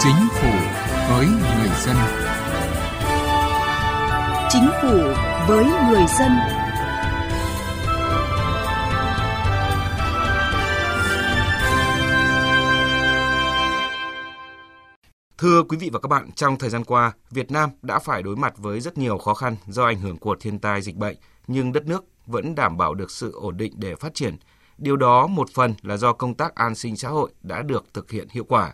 Chính phủ với người dân. Chính phủ với người dân. Thưa quý vị và các bạn, trong thời gian qua, Việt Nam đã phải đối mặt với rất nhiều khó khăn do ảnh hưởng của thiên tai dịch bệnh, nhưng đất nước vẫn đảm bảo được sự ổn định để phát triển. Điều đó một phần là do công tác an sinh xã hội đã được thực hiện hiệu quả.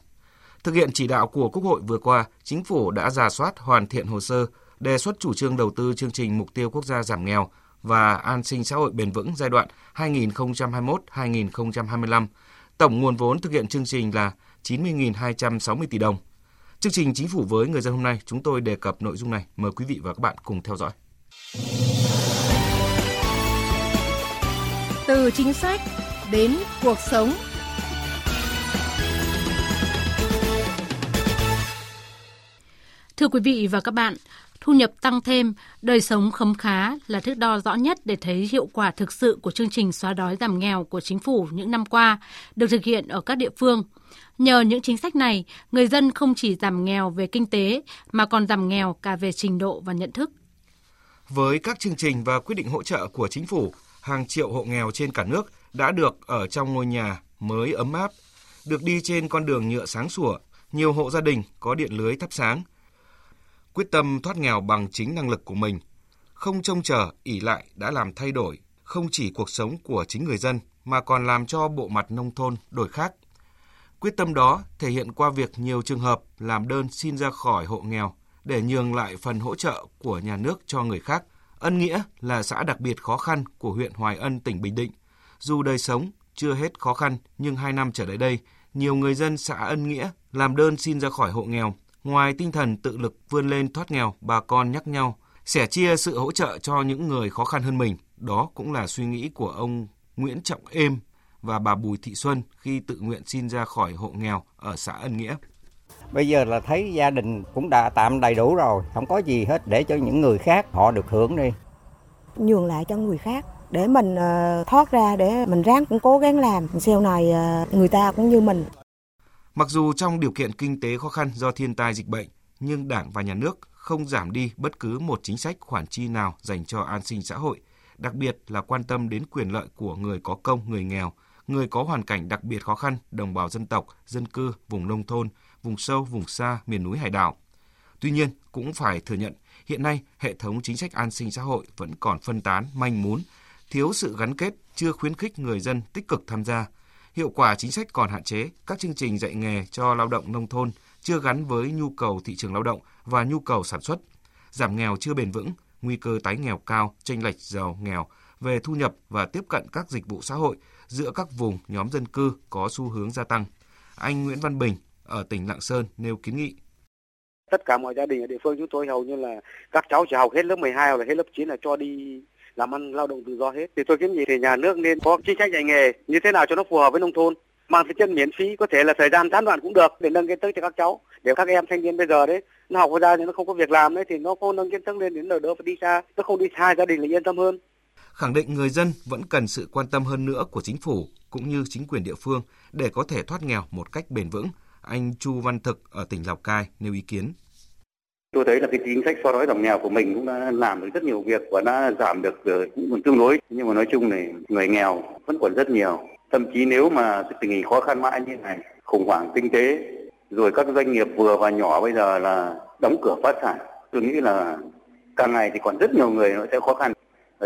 Thực hiện chỉ đạo của Quốc hội vừa qua, Chính phủ đã ra soát hoàn thiện hồ sơ, đề xuất chủ trương đầu tư chương trình mục tiêu quốc gia giảm nghèo và an sinh xã hội bền vững giai đoạn 2021-2025. Tổng nguồn vốn thực hiện chương trình là 90.260 tỷ đồng. Chương trình Chính phủ với người dân hôm nay chúng tôi đề cập nội dung này. Mời quý vị và các bạn cùng theo dõi. Từ chính sách đến cuộc sống. Thưa quý vị và các bạn, thu nhập tăng thêm, đời sống khấm khá là thước đo rõ nhất để thấy hiệu quả thực sự của chương trình xóa đói giảm nghèo của chính phủ những năm qua được thực hiện ở các địa phương. Nhờ những chính sách này, người dân không chỉ giảm nghèo về kinh tế mà còn giảm nghèo cả về trình độ và nhận thức. Với các chương trình và quyết định hỗ trợ của chính phủ, hàng triệu hộ nghèo trên cả nước đã được ở trong ngôi nhà mới ấm áp, được đi trên con đường nhựa sáng sủa, nhiều hộ gia đình có điện lưới thắp sáng. Quyết tâm thoát nghèo bằng chính năng lực của mình, không trông chờ, ỉ lại đã làm thay đổi không chỉ cuộc sống của chính người dân mà còn làm cho bộ mặt nông thôn đổi khác. Quyết tâm đó thể hiện qua việc nhiều trường hợp làm đơn xin ra khỏi hộ nghèo để nhường lại phần hỗ trợ của nhà nước cho người khác. Ân Nghĩa là xã đặc biệt khó khăn của huyện Hoài Ân, tỉnh Bình Định. Dù đời sống chưa hết khó khăn, nhưng hai năm trở lại đây, nhiều người dân xã Ân Nghĩa làm đơn xin ra khỏi hộ nghèo. Ngoài tinh thần tự lực vươn lên thoát nghèo, bà con nhắc nhau, sẻ chia sự hỗ trợ cho những người khó khăn hơn mình. Đó cũng là suy nghĩ của ông Nguyễn Trọng Êm và bà Bùi Thị Xuân khi tự nguyện xin ra khỏi hộ nghèo ở xã Ân Nghĩa. Bây giờ là thấy gia đình cũng đã tạm đầy đủ rồi, không có gì hết để cho những người khác họ được hưởng đi. Nhường lại cho người khác để mình uh, thoát ra để mình ráng cũng cố gắng làm sau này uh, người ta cũng như mình. Mặc dù trong điều kiện kinh tế khó khăn do thiên tai dịch bệnh, nhưng Đảng và Nhà nước không giảm đi bất cứ một chính sách khoản chi nào dành cho an sinh xã hội, đặc biệt là quan tâm đến quyền lợi của người có công, người nghèo, người có hoàn cảnh đặc biệt khó khăn, đồng bào dân tộc, dân cư, vùng nông thôn, vùng sâu, vùng xa, miền núi hải đảo. Tuy nhiên, cũng phải thừa nhận, hiện nay hệ thống chính sách an sinh xã hội vẫn còn phân tán, manh mún, thiếu sự gắn kết, chưa khuyến khích người dân tích cực tham gia. Hiệu quả chính sách còn hạn chế, các chương trình dạy nghề cho lao động nông thôn chưa gắn với nhu cầu thị trường lao động và nhu cầu sản xuất. Giảm nghèo chưa bền vững, nguy cơ tái nghèo cao, chênh lệch giàu nghèo về thu nhập và tiếp cận các dịch vụ xã hội giữa các vùng nhóm dân cư có xu hướng gia tăng. Anh Nguyễn Văn Bình ở tỉnh Lạng Sơn nêu kiến nghị. Tất cả mọi gia đình ở địa phương chúng tôi hầu như là các cháu chỉ học hết lớp 12 hoặc là hết lớp 9 là cho đi làm ăn lao động tự do hết. Thì tôi kiến nghị thì nhà nước nên có chính sách dạy nghề như thế nào cho nó phù hợp với nông thôn, mang cái chân miễn phí, có thể là thời gian gián đoạn cũng được để nâng kiến thức cho các cháu để các em thanh niên bây giờ đấy, nó học ra thì nó không có việc làm đấy thì nó có nâng kiến thức lên đến đỡ đỡ phải đi xa, nó không đi xa gia đình là yên tâm hơn khẳng định người dân vẫn cần sự quan tâm hơn nữa của chính phủ cũng như chính quyền địa phương để có thể thoát nghèo một cách bền vững. Anh Chu Văn Thực ở tỉnh Lào Cai nêu ý kiến. Tôi thấy là cái chính sách xóa đói giảm nghèo của mình cũng đã làm được rất nhiều việc và đã giảm được ờ, cũng còn tương đối. Nhưng mà nói chung này người nghèo vẫn còn rất nhiều. Thậm chí nếu mà tình hình khó khăn mãi như này, khủng hoảng kinh tế, rồi các doanh nghiệp vừa và nhỏ bây giờ là đóng cửa phát sản. Tôi nghĩ là càng ngày thì còn rất nhiều người nó sẽ khó khăn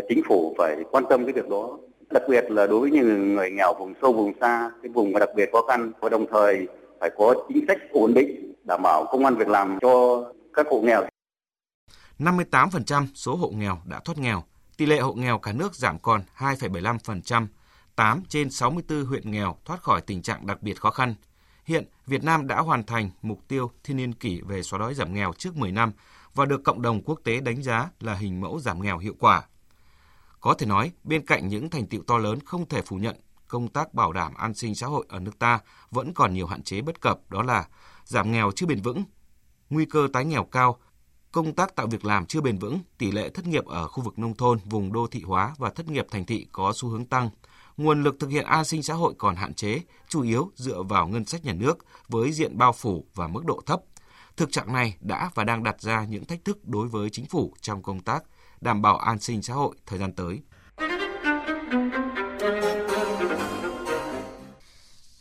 chính phủ phải quan tâm cái việc đó đặc biệt là đối với những người nghèo vùng sâu vùng xa cái vùng mà đặc biệt khó khăn và đồng thời phải có chính sách ổn định đảm bảo công an việc làm cho các hộ nghèo 58% số hộ nghèo đã thoát nghèo, tỷ lệ hộ nghèo cả nước giảm còn 2,75%, 8 trên 64 huyện nghèo thoát khỏi tình trạng đặc biệt khó khăn. Hiện, Việt Nam đã hoàn thành mục tiêu thiên niên kỷ về xóa đói giảm nghèo trước 10 năm và được cộng đồng quốc tế đánh giá là hình mẫu giảm nghèo hiệu quả. Có thể nói, bên cạnh những thành tiệu to lớn không thể phủ nhận, công tác bảo đảm an sinh xã hội ở nước ta vẫn còn nhiều hạn chế bất cập, đó là giảm nghèo chưa bền vững, nguy cơ tái nghèo cao, công tác tạo việc làm chưa bền vững, tỷ lệ thất nghiệp ở khu vực nông thôn, vùng đô thị hóa và thất nghiệp thành thị có xu hướng tăng, nguồn lực thực hiện an sinh xã hội còn hạn chế, chủ yếu dựa vào ngân sách nhà nước với diện bao phủ và mức độ thấp. Thực trạng này đã và đang đặt ra những thách thức đối với chính phủ trong công tác đảm bảo an sinh xã hội thời gian tới.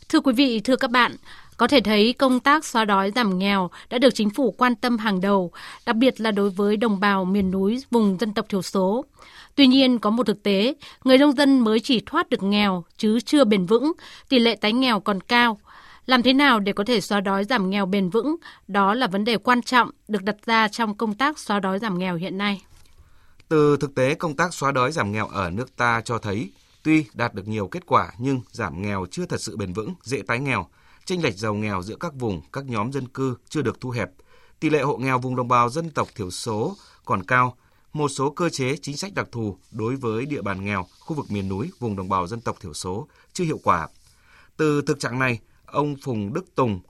Thưa quý vị, thưa các bạn, có thể thấy công tác xóa đói giảm nghèo đã được chính phủ quan tâm hàng đầu, đặc biệt là đối với đồng bào miền núi vùng dân tộc thiểu số. Tuy nhiên, có một thực tế, người nông dân mới chỉ thoát được nghèo chứ chưa bền vững, tỷ lệ tái nghèo còn cao. Làm thế nào để có thể xóa đói giảm nghèo bền vững? Đó là vấn đề quan trọng được đặt ra trong công tác xóa đói giảm nghèo hiện nay. Từ thực tế công tác xóa đói giảm nghèo ở nước ta cho thấy, tuy đạt được nhiều kết quả nhưng giảm nghèo chưa thật sự bền vững, dễ tái nghèo. Chênh lệch giàu nghèo giữa các vùng, các nhóm dân cư chưa được thu hẹp. Tỷ lệ hộ nghèo vùng đồng bào dân tộc thiểu số còn cao. Một số cơ chế chính sách đặc thù đối với địa bàn nghèo, khu vực miền núi, vùng đồng bào dân tộc thiểu số chưa hiệu quả. Từ thực trạng này, ông Phùng Đức Tùng,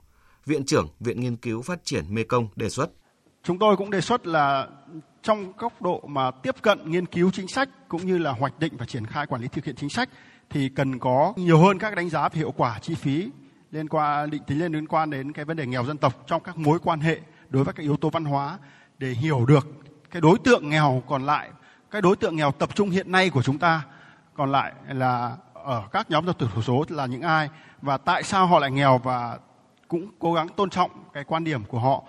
Viện trưởng Viện Nghiên cứu Phát triển Mê Công đề xuất. Chúng tôi cũng đề xuất là trong góc độ mà tiếp cận nghiên cứu chính sách cũng như là hoạch định và triển khai quản lý thực hiện chính sách thì cần có nhiều hơn các đánh giá về hiệu quả chi phí liên quan định tính liên quan đến cái vấn đề nghèo dân tộc trong các mối quan hệ đối với các yếu tố văn hóa để hiểu được cái đối tượng nghèo còn lại cái đối tượng nghèo tập trung hiện nay của chúng ta còn lại là ở các nhóm dân tộc thiểu số là những ai và tại sao họ lại nghèo và cũng cố gắng tôn trọng cái quan điểm của họ.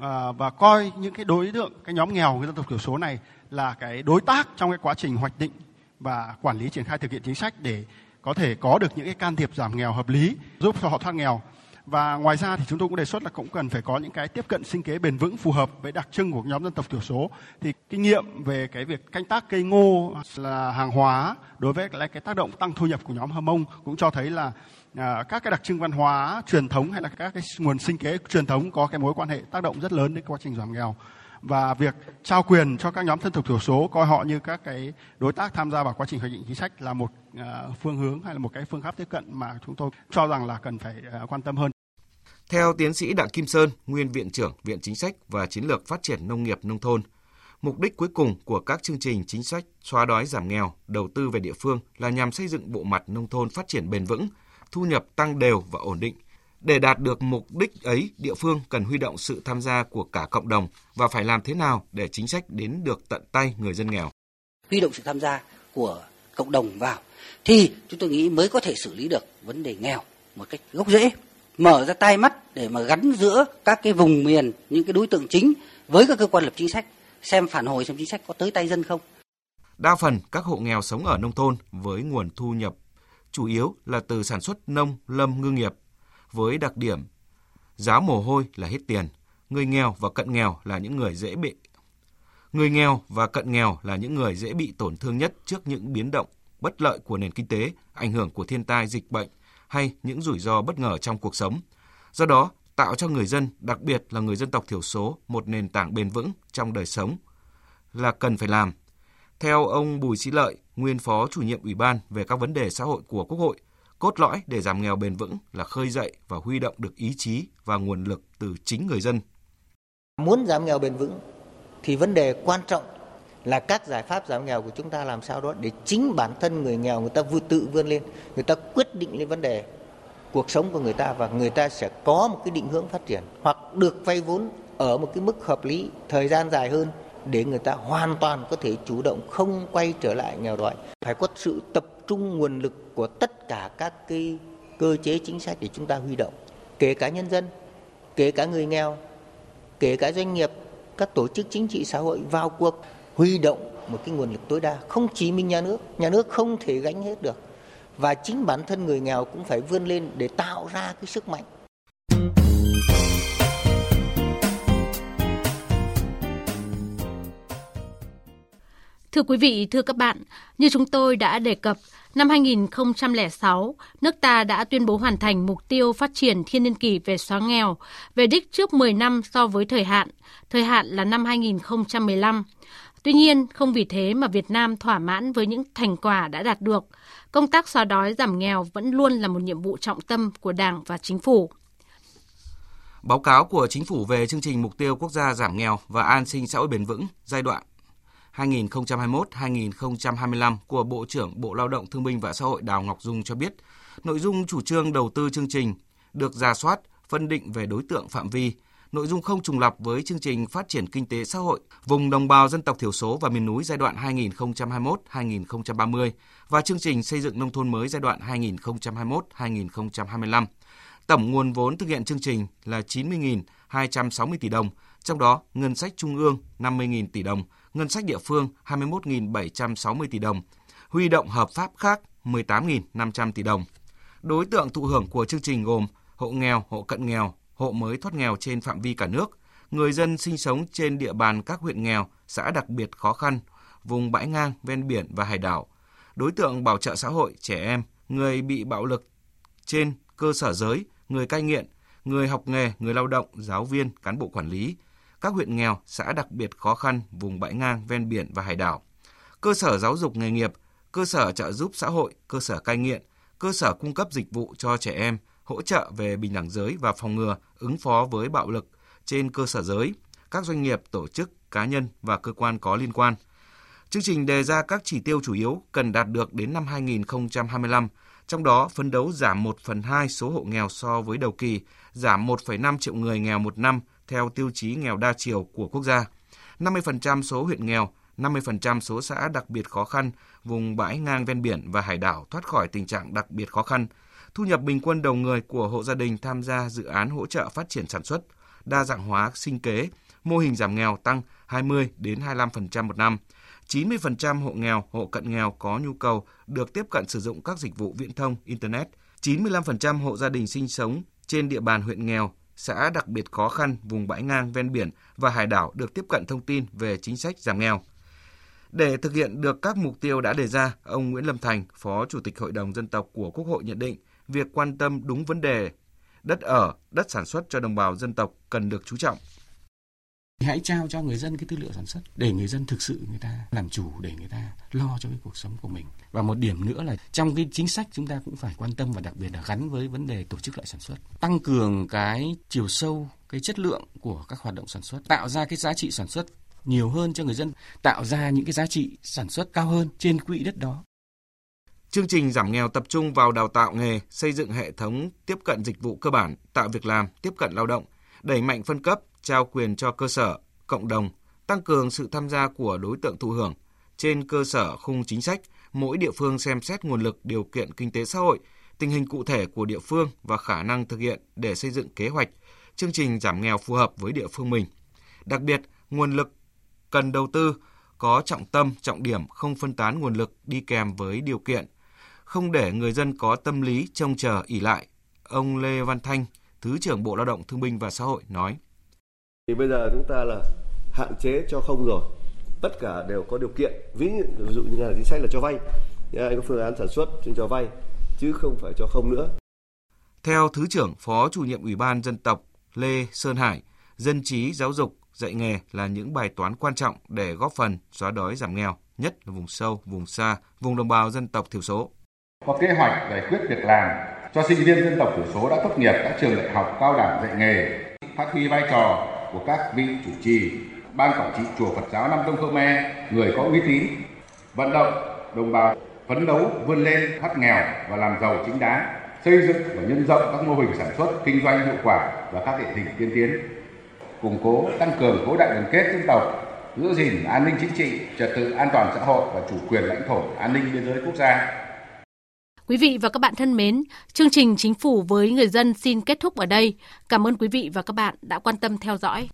À, và coi những cái đối tượng cái nhóm nghèo người dân tộc thiểu số này là cái đối tác trong cái quá trình hoạch định và quản lý triển khai thực hiện chính sách để có thể có được những cái can thiệp giảm nghèo hợp lý giúp cho họ thoát nghèo. Và ngoài ra thì chúng tôi cũng đề xuất là cũng cần phải có những cái tiếp cận sinh kế bền vững phù hợp với đặc trưng của nhóm dân tộc thiểu số. Thì kinh nghiệm về cái việc canh tác cây ngô là hàng hóa đối với lại cái tác động tăng thu nhập của nhóm hơ mông cũng cho thấy là à, các cái đặc trưng văn hóa truyền thống hay là các cái nguồn sinh kế truyền thống có cái mối quan hệ tác động rất lớn đến quá trình giảm nghèo và việc trao quyền cho các nhóm dân tộc thiểu số coi họ như các cái đối tác tham gia vào quá trình hoạch định chính sách là một ờ, phương hướng hay là một cái phương pháp tiếp cận mà chúng tôi cho rằng là cần phải ờ, quan tâm hơn. Theo tiến sĩ Đặng Kim Sơn, nguyên viện trưởng Viện Chính sách và Chiến lược Phát triển Nông nghiệp Nông thôn, mục đích cuối cùng của các chương trình chính sách xóa đói giảm nghèo, đầu tư về địa phương là nhằm xây dựng bộ mặt nông thôn phát triển bền vững, thu nhập tăng đều và ổn định. Để đạt được mục đích ấy, địa phương cần huy động sự tham gia của cả cộng đồng và phải làm thế nào để chính sách đến được tận tay người dân nghèo. Huy động sự tham gia của cộng đồng vào thì chúng tôi nghĩ mới có thể xử lý được vấn đề nghèo một cách gốc rễ mở ra tai mắt để mà gắn giữa các cái vùng miền những cái đối tượng chính với các cơ quan lập chính sách xem phản hồi xem chính sách có tới tay dân không. Đa phần các hộ nghèo sống ở nông thôn với nguồn thu nhập chủ yếu là từ sản xuất nông, lâm, ngư nghiệp với đặc điểm giá mồ hôi là hết tiền, người nghèo và cận nghèo là những người dễ bị Người nghèo và cận nghèo là những người dễ bị tổn thương nhất trước những biến động bất lợi của nền kinh tế, ảnh hưởng của thiên tai, dịch bệnh hay những rủi ro bất ngờ trong cuộc sống. Do đó, tạo cho người dân, đặc biệt là người dân tộc thiểu số, một nền tảng bền vững trong đời sống là cần phải làm. Theo ông Bùi Sĩ Lợi, nguyên phó chủ nhiệm Ủy ban về các vấn đề xã hội của Quốc hội, cốt lõi để giảm nghèo bền vững là khơi dậy và huy động được ý chí và nguồn lực từ chính người dân. Muốn giảm nghèo bền vững thì vấn đề quan trọng là các giải pháp giảm nghèo của chúng ta làm sao đó để chính bản thân người nghèo người ta vui tự vươn lên, người ta quyết định lên vấn đề cuộc sống của người ta và người ta sẽ có một cái định hướng phát triển hoặc được vay vốn ở một cái mức hợp lý thời gian dài hơn để người ta hoàn toàn có thể chủ động không quay trở lại nghèo đói phải có sự tập trung nguồn lực của tất cả các cái cơ chế chính sách để chúng ta huy động kể cả nhân dân kể cả người nghèo kể cả doanh nghiệp các tổ chức chính trị xã hội vào cuộc huy động một cái nguồn lực tối đa. Không chỉ mình nhà nước nhà nước không thể gánh hết được. Và chính bản thân người nghèo cũng phải vươn lên để tạo ra cái sức mạnh. Thưa quý vị, thưa các bạn, như chúng tôi đã đề cập, năm 2006, nước ta đã tuyên bố hoàn thành mục tiêu phát triển thiên niên kỷ về xóa nghèo, về đích trước 10 năm so với thời hạn, thời hạn là năm 2015. Tuy nhiên, không vì thế mà Việt Nam thỏa mãn với những thành quả đã đạt được. Công tác xóa đói giảm nghèo vẫn luôn là một nhiệm vụ trọng tâm của Đảng và Chính phủ. Báo cáo của Chính phủ về chương trình mục tiêu quốc gia giảm nghèo và an sinh xã hội bền vững giai đoạn 2021-2025 của Bộ trưởng Bộ Lao động Thương binh và Xã hội Đào Ngọc Dung cho biết, nội dung chủ trương đầu tư chương trình được ra soát, phân định về đối tượng phạm vi, nội dung không trùng lập với chương trình phát triển kinh tế xã hội vùng đồng bào dân tộc thiểu số và miền núi giai đoạn 2021-2030 và chương trình xây dựng nông thôn mới giai đoạn 2021-2025. Tổng nguồn vốn thực hiện chương trình là 90.260 tỷ đồng, trong đó ngân sách trung ương 50.000 tỷ đồng, ngân sách địa phương 21.760 tỷ đồng, huy động hợp pháp khác 18.500 tỷ đồng. Đối tượng thụ hưởng của chương trình gồm hộ nghèo, hộ cận nghèo, hộ mới thoát nghèo trên phạm vi cả nước, người dân sinh sống trên địa bàn các huyện nghèo, xã đặc biệt khó khăn, vùng bãi ngang, ven biển và hải đảo, đối tượng bảo trợ xã hội, trẻ em, người bị bạo lực trên cơ sở giới, người cai nghiện, người học nghề, người lao động, giáo viên, cán bộ quản lý, các huyện nghèo, xã đặc biệt khó khăn, vùng bãi ngang, ven biển và hải đảo, cơ sở giáo dục nghề nghiệp, cơ sở trợ giúp xã hội, cơ sở cai nghiện, cơ sở cung cấp dịch vụ cho trẻ em, hỗ trợ về bình đẳng giới và phòng ngừa, ứng phó với bạo lực trên cơ sở giới, các doanh nghiệp, tổ chức, cá nhân và cơ quan có liên quan. Chương trình đề ra các chỉ tiêu chủ yếu cần đạt được đến năm 2025, trong đó phấn đấu giảm 1 phần 2 số hộ nghèo so với đầu kỳ, giảm 1,5 triệu người nghèo một năm theo tiêu chí nghèo đa chiều của quốc gia, 50% số huyện nghèo, 50% số xã đặc biệt khó khăn, vùng bãi ngang ven biển và hải đảo thoát khỏi tình trạng đặc biệt khó khăn, thu nhập bình quân đầu người của hộ gia đình tham gia dự án hỗ trợ phát triển sản xuất, đa dạng hóa sinh kế, mô hình giảm nghèo tăng 20 đến 25% một năm. 90% hộ nghèo, hộ cận nghèo có nhu cầu được tiếp cận sử dụng các dịch vụ viễn thông, internet. 95% hộ gia đình sinh sống trên địa bàn huyện nghèo, xã đặc biệt khó khăn, vùng bãi ngang ven biển và hải đảo được tiếp cận thông tin về chính sách giảm nghèo. Để thực hiện được các mục tiêu đã đề ra, ông Nguyễn Lâm Thành, Phó Chủ tịch Hội đồng Dân tộc của Quốc hội nhận định việc quan tâm đúng vấn đề đất ở, đất sản xuất cho đồng bào dân tộc cần được chú trọng. Hãy trao cho người dân cái tư liệu sản xuất để người dân thực sự người ta làm chủ để người ta lo cho cái cuộc sống của mình. Và một điểm nữa là trong cái chính sách chúng ta cũng phải quan tâm và đặc biệt là gắn với vấn đề tổ chức lại sản xuất. Tăng cường cái chiều sâu, cái chất lượng của các hoạt động sản xuất, tạo ra cái giá trị sản xuất nhiều hơn cho người dân, tạo ra những cái giá trị sản xuất cao hơn trên quỹ đất đó. Chương trình giảm nghèo tập trung vào đào tạo nghề, xây dựng hệ thống tiếp cận dịch vụ cơ bản, tạo việc làm, tiếp cận lao động, đẩy mạnh phân cấp, trao quyền cho cơ sở, cộng đồng, tăng cường sự tham gia của đối tượng thụ hưởng. Trên cơ sở khung chính sách, mỗi địa phương xem xét nguồn lực điều kiện kinh tế xã hội, tình hình cụ thể của địa phương và khả năng thực hiện để xây dựng kế hoạch, chương trình giảm nghèo phù hợp với địa phương mình. Đặc biệt, nguồn lực cần đầu tư có trọng tâm, trọng điểm không phân tán nguồn lực đi kèm với điều kiện không để người dân có tâm lý trông chờ ỉ lại. Ông Lê Văn Thanh, Thứ trưởng Bộ Lao động Thương binh và Xã hội nói. Thì bây giờ chúng ta là hạn chế cho không rồi. Tất cả đều có điều kiện. Ví dụ như là chính sách là cho vay. Anh có phương án sản xuất trên cho vay chứ không phải cho không nữa. Theo Thứ trưởng Phó chủ nhiệm Ủy ban Dân tộc Lê Sơn Hải, dân trí giáo dục, dạy nghề là những bài toán quan trọng để góp phần xóa đói giảm nghèo, nhất là vùng sâu, vùng xa, vùng đồng bào dân tộc thiểu số. Có kế hoạch giải quyết việc làm cho sinh viên dân tộc thiểu số đã tốt nghiệp các trường đại học cao đẳng dạy nghề, phát huy vai trò của các vị chủ trì, ban quản trị chùa Phật giáo Nam Tông Khmer, người có uy tín, vận động đồng bào phấn đấu vươn lên thoát nghèo và làm giàu chính đáng, xây dựng và nhân rộng các mô hình sản xuất kinh doanh hiệu quả và các hệ hình tiên tiến, củng cố tăng cường khối đại đoàn kết dân tộc, giữ gìn an ninh chính trị, trật tự an toàn xã hội và chủ quyền lãnh thổ, an ninh biên giới quốc gia. Quý vị và các bạn thân mến, chương trình Chính phủ với người dân xin kết thúc ở đây. Cảm ơn quý vị và các bạn đã quan tâm theo dõi.